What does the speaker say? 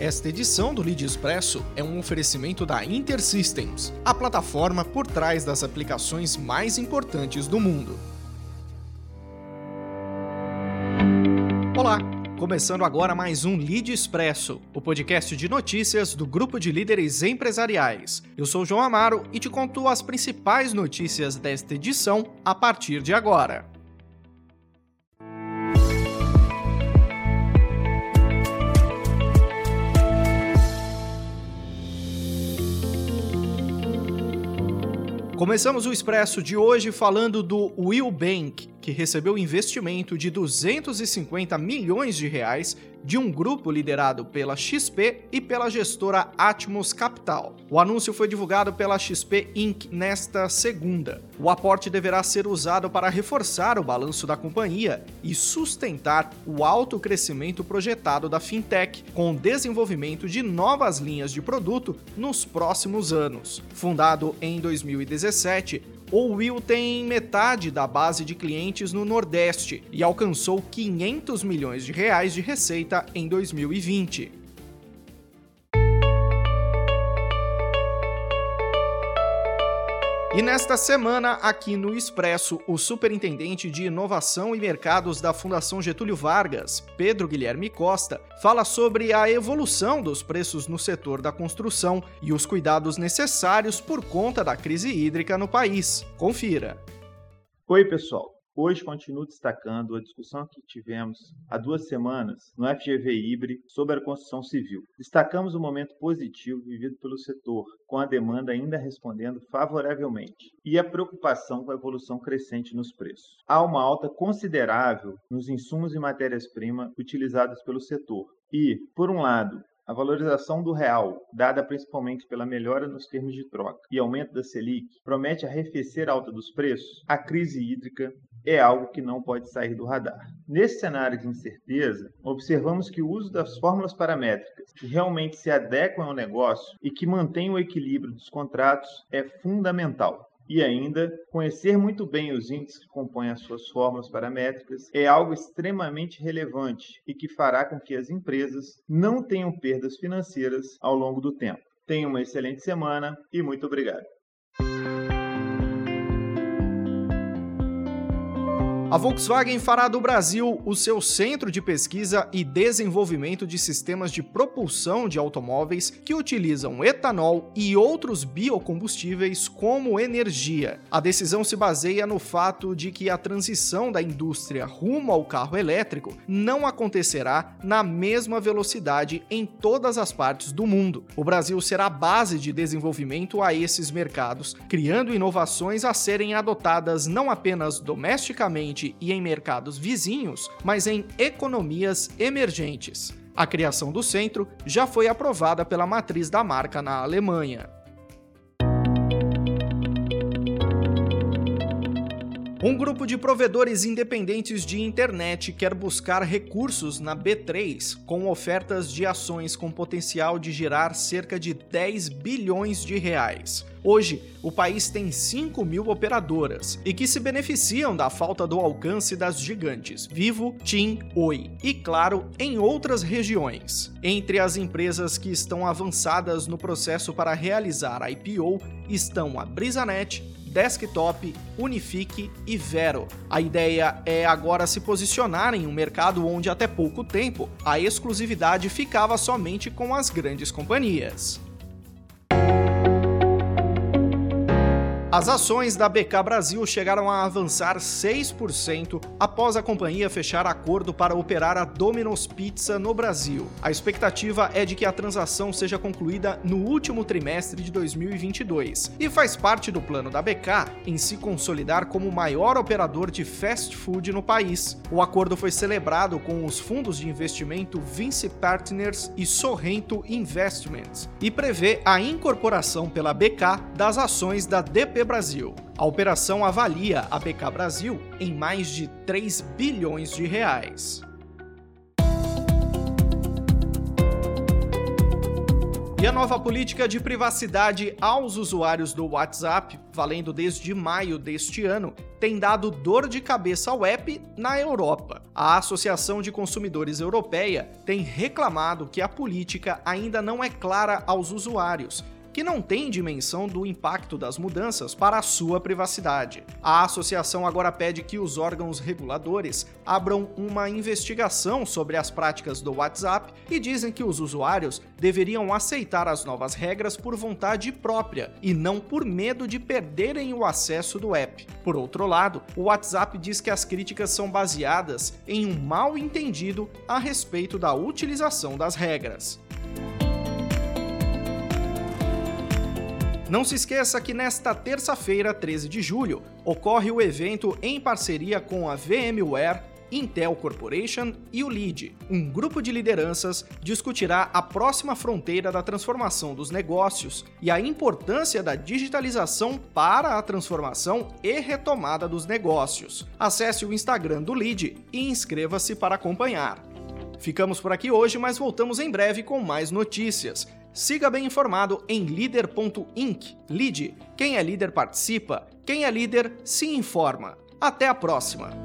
Esta edição do Lead Expresso é um oferecimento da InterSystems, a plataforma por trás das aplicações mais importantes do mundo. Olá, começando agora mais um Lead Expresso, o podcast de notícias do grupo de líderes empresariais. Eu sou João Amaro e te conto as principais notícias desta edição a partir de agora. Começamos o Expresso de hoje falando do Will Bank, que recebeu investimento de 250 milhões de reais de um grupo liderado pela XP e pela gestora Atmos Capital. O anúncio foi divulgado pela XP Inc. nesta segunda. O aporte deverá ser usado para reforçar o balanço da companhia e sustentar o alto crescimento projetado da fintech, com o desenvolvimento de novas linhas de produto nos próximos anos. Fundado em 2017, o Will tem metade da base de clientes no Nordeste e alcançou 500 milhões de reais de receita em 2020. E nesta semana, aqui no Expresso, o superintendente de Inovação e Mercados da Fundação Getúlio Vargas, Pedro Guilherme Costa, fala sobre a evolução dos preços no setor da construção e os cuidados necessários por conta da crise hídrica no país. Confira. Oi, pessoal. Hoje continuo destacando a discussão que tivemos há duas semanas no FGV Ibre sobre a construção civil. Destacamos o momento positivo vivido pelo setor, com a demanda ainda respondendo favoravelmente, e a preocupação com a evolução crescente nos preços. Há uma alta considerável nos insumos e matérias-primas utilizados pelo setor, e, por um lado, a valorização do real, dada principalmente pela melhora nos termos de troca e aumento da Selic, promete arrefecer a alta dos preços. A crise hídrica é algo que não pode sair do radar. Nesse cenário de incerteza, observamos que o uso das fórmulas paramétricas que realmente se adequam ao negócio e que mantêm o equilíbrio dos contratos é fundamental. E ainda, conhecer muito bem os índices que compõem as suas fórmulas paramétricas é algo extremamente relevante e que fará com que as empresas não tenham perdas financeiras ao longo do tempo. Tenha uma excelente semana e muito obrigado. A Volkswagen fará do Brasil o seu centro de pesquisa e desenvolvimento de sistemas de propulsão de automóveis que utilizam etanol e outros biocombustíveis como energia. A decisão se baseia no fato de que a transição da indústria rumo ao carro elétrico não acontecerá na mesma velocidade em todas as partes do mundo. O Brasil será base de desenvolvimento a esses mercados, criando inovações a serem adotadas não apenas domesticamente e em mercados vizinhos, mas em economias emergentes. A criação do centro já foi aprovada pela matriz da marca na Alemanha. Um grupo de provedores independentes de internet quer buscar recursos na B3 com ofertas de ações com potencial de gerar cerca de 10 bilhões de reais. Hoje, o país tem 5 mil operadoras e que se beneficiam da falta do alcance das gigantes Vivo, TIM, Oi e, claro, em outras regiões. Entre as empresas que estão avançadas no processo para realizar a IPO estão a Brisanet, Desktop, Unifique e Vero. A ideia é agora se posicionar em um mercado onde até pouco tempo a exclusividade ficava somente com as grandes companhias. As ações da BK Brasil chegaram a avançar 6% após a companhia fechar acordo para operar a Domino's Pizza no Brasil. A expectativa é de que a transação seja concluída no último trimestre de 2022 e faz parte do plano da BK em se consolidar como o maior operador de fast food no país. O acordo foi celebrado com os fundos de investimento Vinci Partners e Sorrento Investments e prevê a incorporação pela BK das ações da DP Brasil. A operação avalia a BK Brasil em mais de 3 bilhões de reais. E a nova política de privacidade aos usuários do WhatsApp, valendo desde maio deste ano, tem dado dor de cabeça ao app na Europa. A Associação de Consumidores Europeia tem reclamado que a política ainda não é clara aos usuários que não tem dimensão do impacto das mudanças para a sua privacidade. A associação agora pede que os órgãos reguladores abram uma investigação sobre as práticas do WhatsApp e dizem que os usuários deveriam aceitar as novas regras por vontade própria e não por medo de perderem o acesso do app. Por outro lado, o WhatsApp diz que as críticas são baseadas em um mal entendido a respeito da utilização das regras. Não se esqueça que nesta terça-feira, 13 de julho, ocorre o evento em parceria com a VMware, Intel Corporation e o LEAD. Um grupo de lideranças discutirá a próxima fronteira da transformação dos negócios e a importância da digitalização para a transformação e retomada dos negócios. Acesse o Instagram do LEAD e inscreva-se para acompanhar. Ficamos por aqui hoje, mas voltamos em breve com mais notícias. Siga bem informado em líder.inc. Lide. Quem é líder participa, quem é líder se informa. Até a próxima!